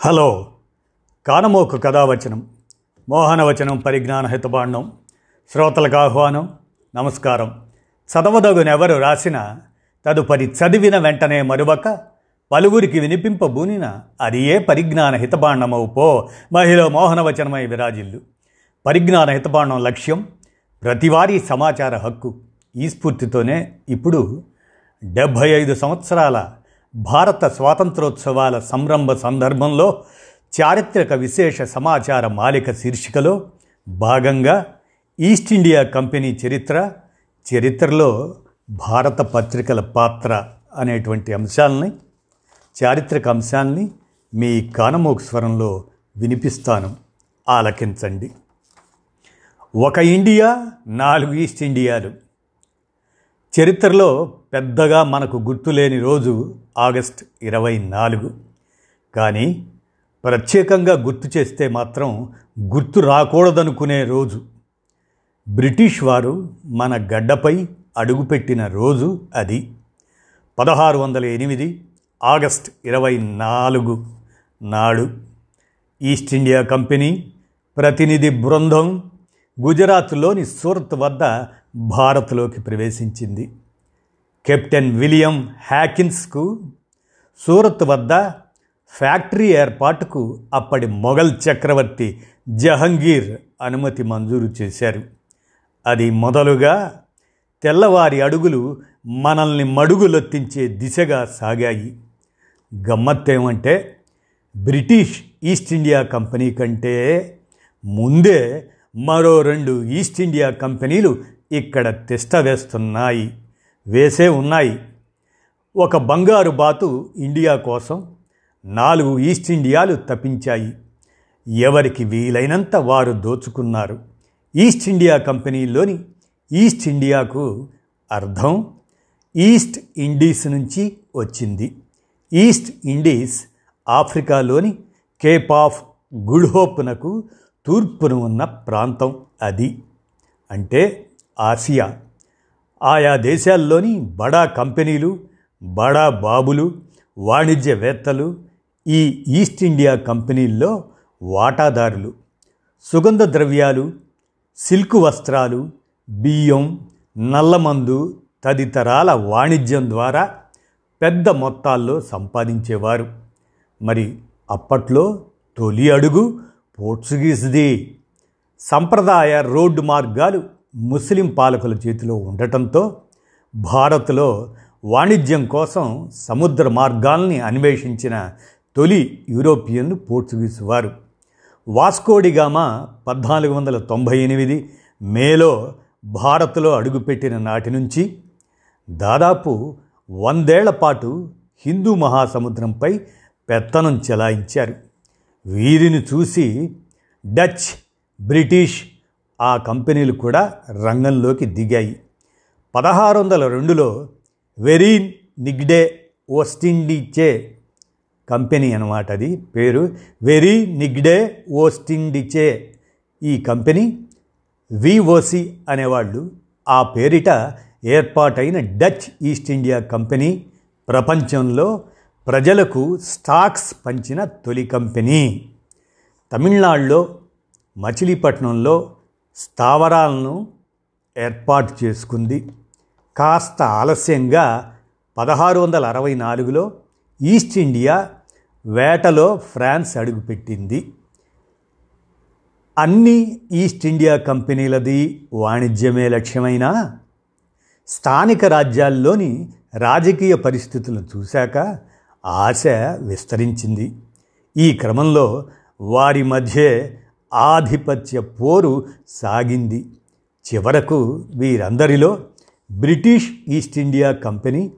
Hello. కానమోకు కథావచనం మోహనవచనం పరిజ్ఞాన హితబాండం శ్రోతలకు ఆహ్వానం నమస్కారం. చదవదగునెవరు రాసిన తదుపరి చదివిన వెంటనే మరువక పలువురికి వినిపింపబూనిన అది ఏ పరిజ్ఞాన హితబాండమవు పో మహిళ మోహనవచనమై విరాజిల్లు. పరిజ్ఞాన హితబాండం లక్ష్యం ప్రతివారీ సమాచార హక్కు. ఈ స్ఫూర్తితోనే ఇప్పుడు డెబ్భై ఐదు సంవత్సరాల భారత స్వాతంత్రోత్సవాల సంరంభ సందర్భంలో చారిత్రక విశేష సమాచార మాలిక శీర్షికలో భాగంగా ఈస్ట్ ఇండియా కంపెనీ చరిత్ర చరిత్రలో భారత పత్రికల పాత్ర అనేటువంటి అంశాలని చారిత్రక అంశాలని మీ కానమోక్ స్వరంలో వినిపిస్తాను. ఆలకించండి. ఒక ఇండియా నాలుగు ఈస్ట్ ఇండియాలు. చరిత్రలో పెద్దగా మనకు గుర్తులేని రోజు ఆగస్ట్ ఇరవై నాలుగు. కానీ ప్రత్యేకంగా గుర్తు చేస్తే మాత్రం గుర్తు రాకూడదనుకునే రోజు. బ్రిటిష్ వారు మన గడ్డపై అడుగుపెట్టిన రోజు అది. పదహారు వందల ఎనిమిది ఆగస్ట్ ఇరవై నాలుగు నాడు. ఈస్ట్ ఇండియా కంపెనీ ప్రతినిధి బృందం గుజరాత్లోని సూరత్ వద్ద భారత్లోకి ప్రవేశించింది. కెప్టెన్ విలియం హ్యాకిన్స్కు సూరత్ వద్ద ఫ్యాక్టరీ ఏర్పాటుకు అప్పటి మొఘల్ చక్రవర్తి జహంగీర్ అనుమతి మంజూరు చేశారు. అది మొదలుగా తెల్లవారి అడుగులు మనల్ని మడుగులొత్తించే దిశగా సాగాయి. గమ్మత్తేమంటే బ్రిటిష్ ఈస్ట్ ఇండియా కంపెనీ కంటే ముందే మరో రెండు ఈస్ట్ ఇండియా కంపెనీలు ఇక్కడ తిష్టవేస్తున్నాయి వేస్తున్నాయి. వేసే ఉన్నాయి. ఒక బంగారు బాతు ఇండియా కోసం నాలుగు ఈస్ట్ ఇండియాలు తప్పించాయి. ఎవరికి వీలైనంత వారు దోచుకున్నారు. ఈస్ట్ ఇండియా కంపెనీలోని ఈస్ట్ ఇండియాకు అర్థం ఈస్ట్ ఇండీస్ నుంచి వచ్చింది. ఈస్ట్ ఇండీస్ ఆఫ్రికాలోని కేప్ ఆఫ్ గుడ్ హోప్నకు తూర్పున ఉన్న ప్రాంతం అది. అంటే ఆసియా. ఆయా దేశాల్లోని బడా కంపెనీలు బడా బాబులు వాణిజ్యవేత్తలు ఈ ఈస్ట్ ఇండియా కంపెనీల్లో వాటాదారులు. సుగంధ ద్రవ్యాలు సిల్క్ వస్త్రాలు బియ్యం నల్లమందు తదితరాల వాణిజ్యం ద్వారా పెద్ద మొత్తాల్లో సంపాదించేవారు. మరి అప్పట్లో తొలి అడుగు పోర్చుగీస్ది. సంప్రదాయ రోడ్డు మార్గాలు ముస్లిం పాలకుల చేతిలో ఉండటంతో భారత్లో వాణిజ్యం కోసం సముద్ర మార్గాల్ని అన్వేషించిన తొలి యూరోపియన్లు పోర్చుగీసు వారు వాస్కోడిగామా పద్నాలుగు వందల తొంభై ఎనిమిది మేలో భారత్లో అడుగుపెట్టిన నాటి నుంచి దాదాపు వందేళ్ళ పాటు హిందూ మహాసముద్రంపై పెత్తనం చెలాయించారు. వీరిని చూసి డచ్ బ్రిటిష్ ఆ కంపెనీలు కూడా రంగంలోకి దిగాయి. పదహారు వందల రెండులో వెరీన్ నిగ్డే ఓస్టిండిచే కంపెనీ అనమాట అది పేరు. వెరీ నిగ్డే ఓస్టిండిచే ఈ కంపెనీ విఓసి అనేవాళ్ళు. ఆ పేరిట ఏర్పాటైన డచ్ ఈస్ట్ ఇండియా కంపెనీ ప్రపంచంలో ప్రజలకు స్టాక్స్ పంచిన తొలి కంపెనీ. తమిళనాడులో మచిలీపట్నంలో స్థావరాలను ఏర్పాటు చేసుకుంది. కాస్త ఆలస్యంగా పదహారు వందల అరవై నాలుగులో ఈస్ట్ ఇండియా వేటలో ఫ్రాన్స్ అడుగుపెట్టింది. అన్ని ఈస్ట్ ఇండియా కంపెనీలది వాణిజ్యమే లక్ష్యమైనా? స్థానిక రాజ్యాల్లోని రాజకీయ పరిస్థితులను చూశాక ఆశ విస్తరించింది. ఈ క్రమంలో వారి మధ్య ఆధిపత్య పోరు సాగింది. చివరకు వీరందరిలో బ్రిటిష్ ఈస్ట్ ఇండియా కంపెనీ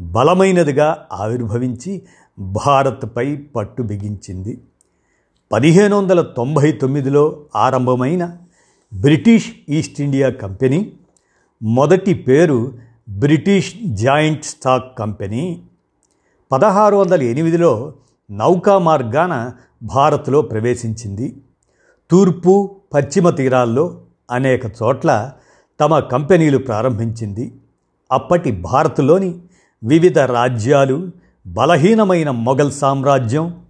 బలమైనదిగా ఆవిర్భవించి భారత్పై పట్టు బిగించింది. పదిహేను వందల తొంభై తొమ్మిదిలో ఆరంభమైన బ్రిటిష్ ఈస్ట్ ఇండియా కంపెనీ మొదటి పేరు బ్రిటిష్ జాయింట్ స్టాక్ కంపెనీ. పదహారు వందల ఎనిమిదిలో నౌకా మార్గాన భారత్లో ప్రవేశించింది. తూర్పు పశ్చిమ తీరాల్లో అనేక చోట్ల తమ కంపెనీలు ప్రారంభించింది. అప్పటి భారత్లోని వివిధ రాజ్యాలు బలహీనమైన మొఘల్ సామ్రాజ్యం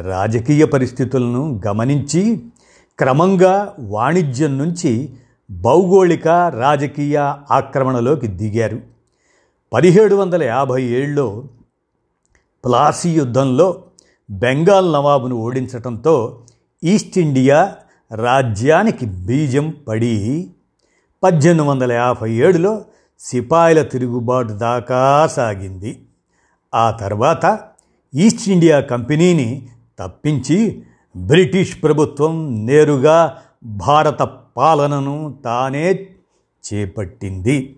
రాజకీయ పరిస్థితులను గమనించి క్రమంగా వాణిజ్యం నుంచి భౌగోళిక రాజకీయ ఆక్రమణలోకి దిగారు. పదిహేడు వందల యాభై ఏళ్ళలో ప్లాసీ యుద్ధంలో బెంగాల్ నవాబును ఓడించటంతో ఈస్ట్ ఇండియా రాజ్యానికి బీజం పడి పద్దెనిమిది వందల యాభై ఏడులో సిపాయిల తిరుగుబాటు దాకా సాగింది. ఆ తర్వాత ఈస్ట్ ఇండియా కంపెనీని తప్పించి బ్రిటిష్ ప్రభుత్వం నేరుగా భారత పాలనను తానే చేపట్టింది.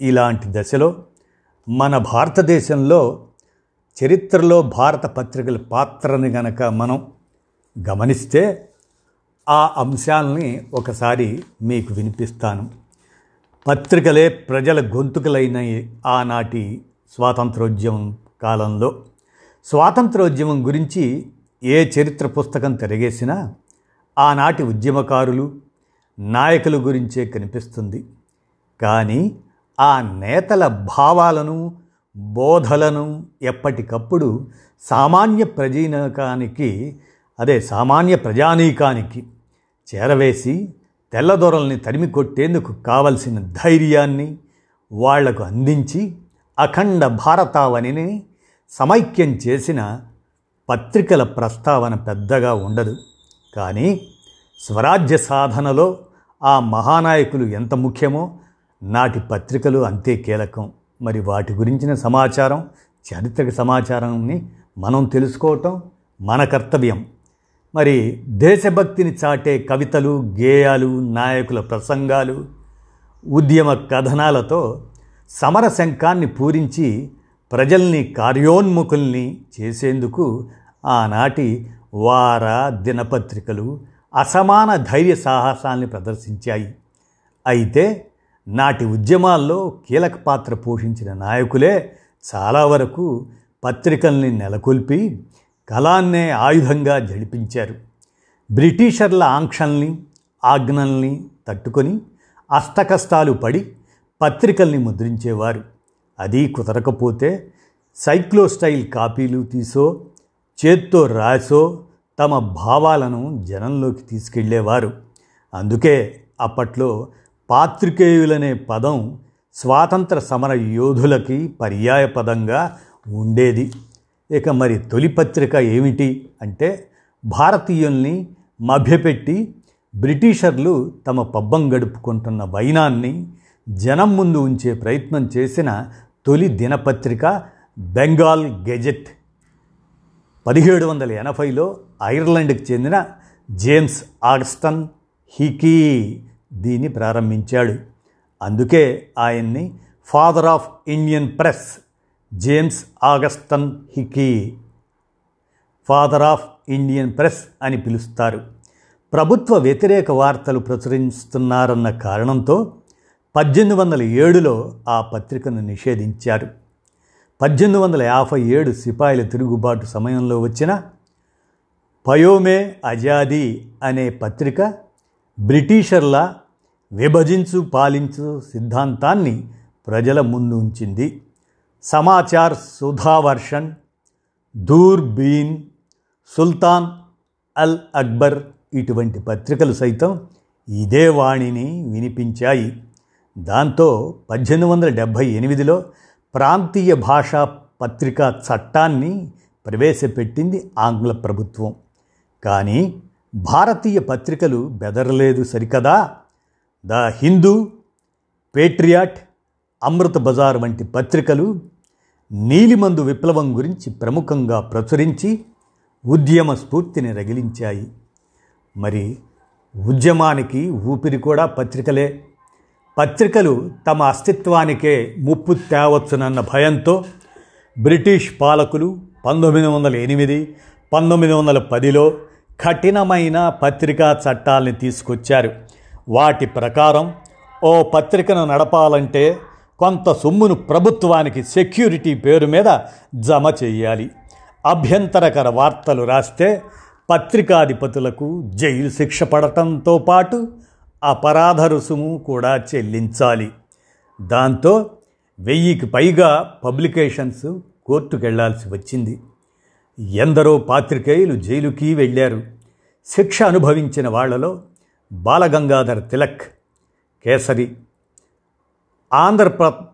ఇలాంటి దశలో మన భారతదేశంలో చరిత్రలో భారత పత్రికల పాత్రని గనక మనం గమనిస్తే ఆ అంశాలని ఒకసారి మీకు వినిపిస్తాను. పత్రికలే ప్రజల గొంతుకలైన ఆనాటి స్వాతంత్రోద్యమం కాలంలో. స్వాతంత్రోద్యమం గురించి ఏ చరిత్ర పుస్తకం తిరగేసినా ఆనాటి ఉద్యమకారులు నాయకుల గురించే కనిపిస్తుంది. కానీ ఆ నేతల భావాలను బోధలను ఎప్పటికప్పుడు సామాన్య ప్రజీనకానికి అదే సామాన్య ప్రజానీకానికి చేరవేసి తెల్లదొరల్ని తరిమి కొట్టేందుకు కావలసిన ధైర్యాన్ని వాళ్ళకు అందించి అఖండ భారతావనిని సమైక్యం చేసిన పత్రికల ప్రస్తావన పెద్దగా ఉండదు. కానీ స్వరాజ్య సాధనలో ఆ మహానాయకులు ఎంత ముఖ్యమో నాటి పత్రికలు అంతే కీలకం. మరి వాటి గురించిన సమాచారం చారిత్రక సమాచారాన్ని మనం తెలుసుకోవటం మన కర్తవ్యం. మరి దేశభక్తిని చాటే కవితలు గేయాలు నాయకుల ప్రసంగాలు ఉద్యమ కథనాలతో సమరశంఖాన్ని పూరించి ప్రజల్ని కార్యోన్ముఖుల్ని చేసేందుకు ఆనాటి వార దినపత్రికలు అసమాన ధైర్య సాహసాల్ని ప్రదర్శించాయి. అయితే నాటి ఉద్యమాల్లో కీలక పాత్ర పోషించిన నాయకులే చాలా వరకు పత్రికల్ని నెలకొల్పి కళాన్నే ఆయుధంగా జడిపించారు. బ్రిటిషర్ల ఆంక్షల్ని ఆజ్ఞల్ని తట్టుకొని అస్తకష్టాలు పడి పత్రికల్ని ముద్రించేవారు. అది కుదరకపోతే సైక్లోస్టైల్ కాపీలు తీసో చేత్తో రాసో తమ భావాలను జనంలోకి తీసుకెళ్ళేవారు. అందుకే అప్పట్లో పాత్రికేయులనే పదం స్వాతంత్ర సమర యోధులకి పర్యాయపదంగా ఉండేది. ఇక మరి తొలి పత్రిక ఏమిటి అంటే భారతీయుల్ని మభ్యపెట్టి బ్రిటిషర్లు తమ పబ్బం గడుపుకుంటున్న వైనాన్ని జనం ముందు ఉంచే ప్రయత్నం చేసిన తొలి దినపత్రిక బెంగాల్ గెజెట్. పదిహేడు వందల ఎనభైలో ఐర్లాండ్కి చెందిన జేమ్స్ ఆగస్టన్ హికీ దీన్ని ప్రారంభించాడు. అందుకే ఆయన్ని father of Indian press James Augustus Hicky father of Indian press అని పిలుస్తారు. ప్రభుత్వ వ్యతిరేక వార్తలు ప్రచురిస్తున్నారన్న కారణంతో పద్దెనిమిది వందల ఏడులో ఆ పత్రికను నిషేధించారు. పద్దెనిమిది వందల యాభై ఏడు సిపాయిల తిరుగుబాటు సమయంలో వచ్చిన పయోమే అజాదీ అనే పత్రిక బ్రిటిషర్ల విభజించు పాలించు సిద్ధాంతాన్ని ప్రజల ముందు ఉంచింది. సమాచార్ సుధావర్షన్ దూర్బీన్ సుల్తాన్ అల్ అక్బర్ ఇటువంటి పత్రికలు సైతం ఇదే వాణిని వినిపించాయి. దాంతో పద్దెనిమిది వందల డెబ్భై ఎనిమిదిలో ప్రాంతీయ భాషా పత్రికా చట్టాన్ని ప్రవేశపెట్టింది ఆంగ్ల ప్రభుత్వం. కానీ భారతీయ పత్రికలు బెదరలేదు సరికదా? ద హిందూ పేట్రియాట్ అమృత బజార్ వంటి పత్రికలు నీలిమందు విప్లవం గురించి ప్రముఖంగా ప్రచురించి ఉద్యమ స్ఫూర్తిని రగిలించాయి. మరి ఉద్యమానికి ఊపిరి కూడా పత్రికలే. పత్రికలు తమ అస్తిత్వానికే ముప్పు తేవచ్చునన్న భయంతో బ్రిటిష్ పాలకులు పంతొమ్మిది వందల ఎనిమిది పంతొమ్మిది వందల పదిలో కఠినమైన పత్రికా చట్టాలని తీసుకొచ్చారు. వాటి ప్రకారం ఓ పత్రికను నడపాలంటే కొంత సొమ్మును ప్రభుత్వానికి సెక్యూరిటీ పేరు మీద జమ చేయాలి. అభ్యంతరకర వార్తలు రాస్తే పత్రికాధిపతులకు జైలు శిక్ష పడటంతో పాటు అపరాధ రుసుము కూడా చెల్లించాలి. దాంతో వెయ్యికి పైగా పబ్లికేషన్స్ కోర్టుకెళ్ళాల్సి వచ్చింది. ఎందరో పాత్రికేయులు జైలుకి వెళ్ళారు. శిక్ష అనుభవించిన వాళ్ళలో బాలగంగాధర్ తిలక్ కేసరి ఆంధ్ర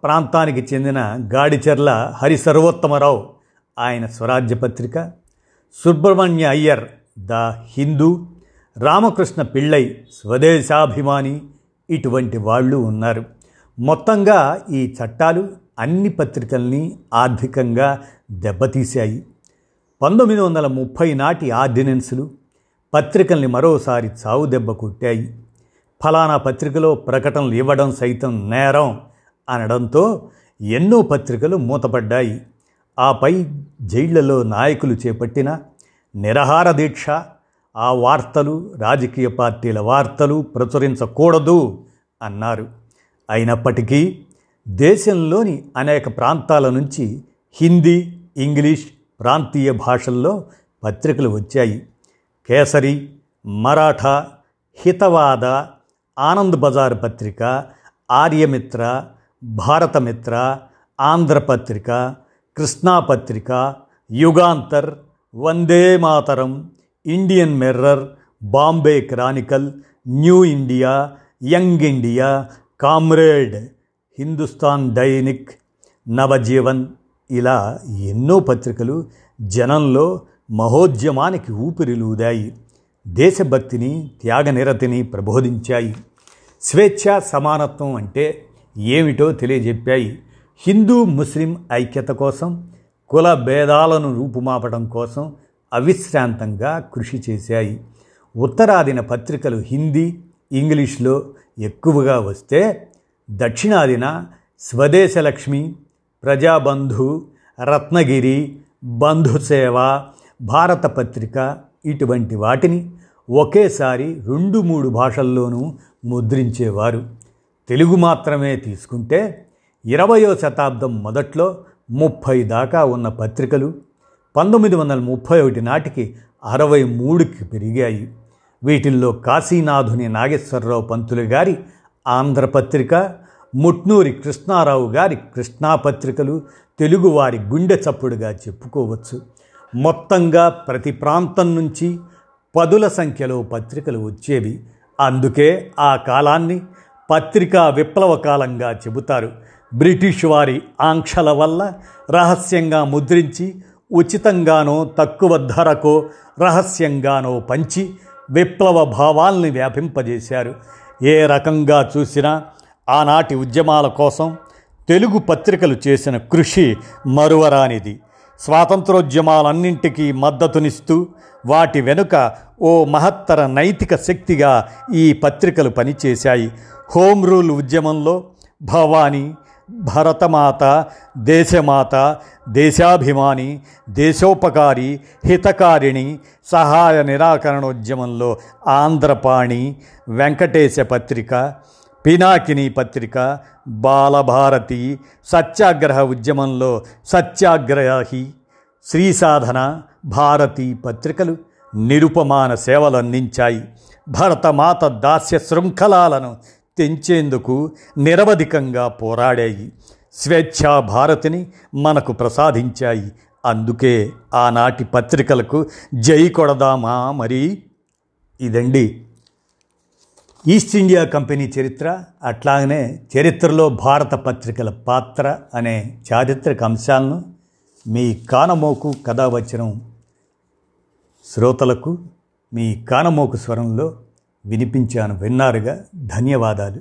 ప్రాంతానికి చెందిన గాడిచెర్ల హరి సర్వోత్తమరావు ఆయన స్వరాజ్య పత్రిక సుబ్రహ్మణ్య అయ్యర్ ద హిందూ రామకృష్ణ పిళ్ళై స్వదేశాభిమాని ఇటువంటి వాళ్ళు ఉన్నారు. మొత్తంగా ఈ చట్టాలు అన్ని పత్రికల్ని ఆర్థికంగా దెబ్బతీశాయి. పంతొమ్మిది వందల ముప్పై నాటి ఆర్డినెన్సులు పత్రికల్ని మరోసారి చావు దెబ్బ కొట్టాయి. ఫలానా పత్రికలో ప్రకటనలు ఇవ్వడం సైతం నేరం. అనడంతో ఎన్నో పత్రికలు మూతపడ్డాయి. ఆపై జైళ్ళలో నాయకులు చేపట్టిన నిరహార దీక్ష ఆ వార్తలు రాజకీయ పార్టీల వార్తలు ప్రచురించకూడదు అన్నారు. అయినప్పటికీ దేశంలోని అనేక ప్రాంతాల నుంచి హిందీ ఇంగ్లీష్ ప్రాంతీయ భాషల్లో పత్రికలు వచ్చాయి. Kesari Maratha Hitavada Anand Bazar Patrika Aryamitra Bharatamitra Andhrapatrika Krishnapatrika Yugantar Vande Mataram Indian mirror Bombay chronicle new India young India comrade Hindustan Dainik Navajivan ఇలా ఎన్నో పత్రికలు జనంలో మహోద్యమానికి ఊపిరిలూదాయి దేశభక్తిని త్యాగనిరతిని ప్రబోధించాయి. స్వేచ్ఛ సమానత్వం అంటే ఏమిటో తెలియజెప్పాయి. హిందూ ముస్లిం ఐక్యత కోసం కుల భేదాలను రూపుమాపడం కోసం అవిశ్రాంతంగా కృషి చేశాయి. ఉత్తరాదిన పత్రికలు హిందీ ఇంగ్లీష్లో ఎక్కువగా వస్తే దక్షిణాదిన స్వదేశలక్ష్మి ప్రజాబంధు రత్నగిరి బంధుసేవ భారత పత్రిక ఇటువంటి వాటిని ఒకేసారి రెండు మూడు భాషల్లోనూ ముద్రించేవారు. తెలుగు మాత్రమే తీసుకుంటే ఇరవయో శతాబ్దం మొదట్లో ముప్పై దాకా ఉన్న పత్రికలు పంతొమ్మిది వందల ముప్పై ఒకటి నాటికి అరవై మూడుకి పెరిగాయి. వీటిల్లో కాశీనాథుని నాగేశ్వరరావు పంతులు గారి ఆంధ్రపత్రిక ముట్నూరి కృష్ణారావు గారి కృష్ణాపత్రికలు తెలుగువారి గుండె చప్పుడుగా చెప్పుకోవచ్చు. మొత్తంగా ప్రతి ప్రాంతం నుంచి పదుల సంఖ్యలో పత్రికలు వచ్చేవి. అందుకే ఆ కాలాన్ని పత్రికా విప్లవ కాలంగా చెబుతారు. బ్రిటిష్ వారి ఆంక్షల వల్ల రహస్యంగా ముద్రించి ఉచితంగానో తక్కువ ధరకో రహస్యంగానో పంచి విప్లవ భావాల్ని వ్యాపింపజేశారు. ఏ రకంగా చూసినా ఆనాటి ఉద్యమాల కోసం తెలుగు పత్రికలు చేసిన కృషి మరువరానిది. స్వాతంత్రోద్యమాలన్నింటికీ మద్దతునిస్తూ వాటి వెనుక ఓ మహత్తర నైతిక శక్తిగా ఈ పత్రికలు పనిచేశాయి. హోమ్ రూల్ ఉద్యమంలో భవానీ భరతమాత దేశమాత దేశాభిమాని దేశోపకారి హితకారిణి సహాయ నిరాకరణోద్యమంలో ఆంధ్రపాణి వెంకటేశ పత్రిక పినాకిని పత్రిక బాలభారతి సత్యాగ్రహ ఉద్యమంలో సత్యాగ్రహి శ్రీసాధన భారతి పత్రికలు నిరుపమాన సేవలు అందించాయి భరతమాత దాస్య శృంఖలాలను తెంచేందుకు నిరవధికంగా పోరాడాయి. స్వేచ్ఛా భారతిని మనకు ప్రసాదించాయి. అందుకే ఆనాటి పత్రికలకు జై కొడదామా మరి? ఇదండి. ఈస్ట్ ఇండియా కంపెనీ చరిత్ర అట్లాగనే చరిత్రలో భారత పత్రికల పాత్ర అనే చారిత్రక అంశాలను మీ కానమోకు కథావచనం శ్రోతలకు మీ కానమోకు స్వరంలో వినిపించాను విన్నారుగా. ధన్యవాదాలు.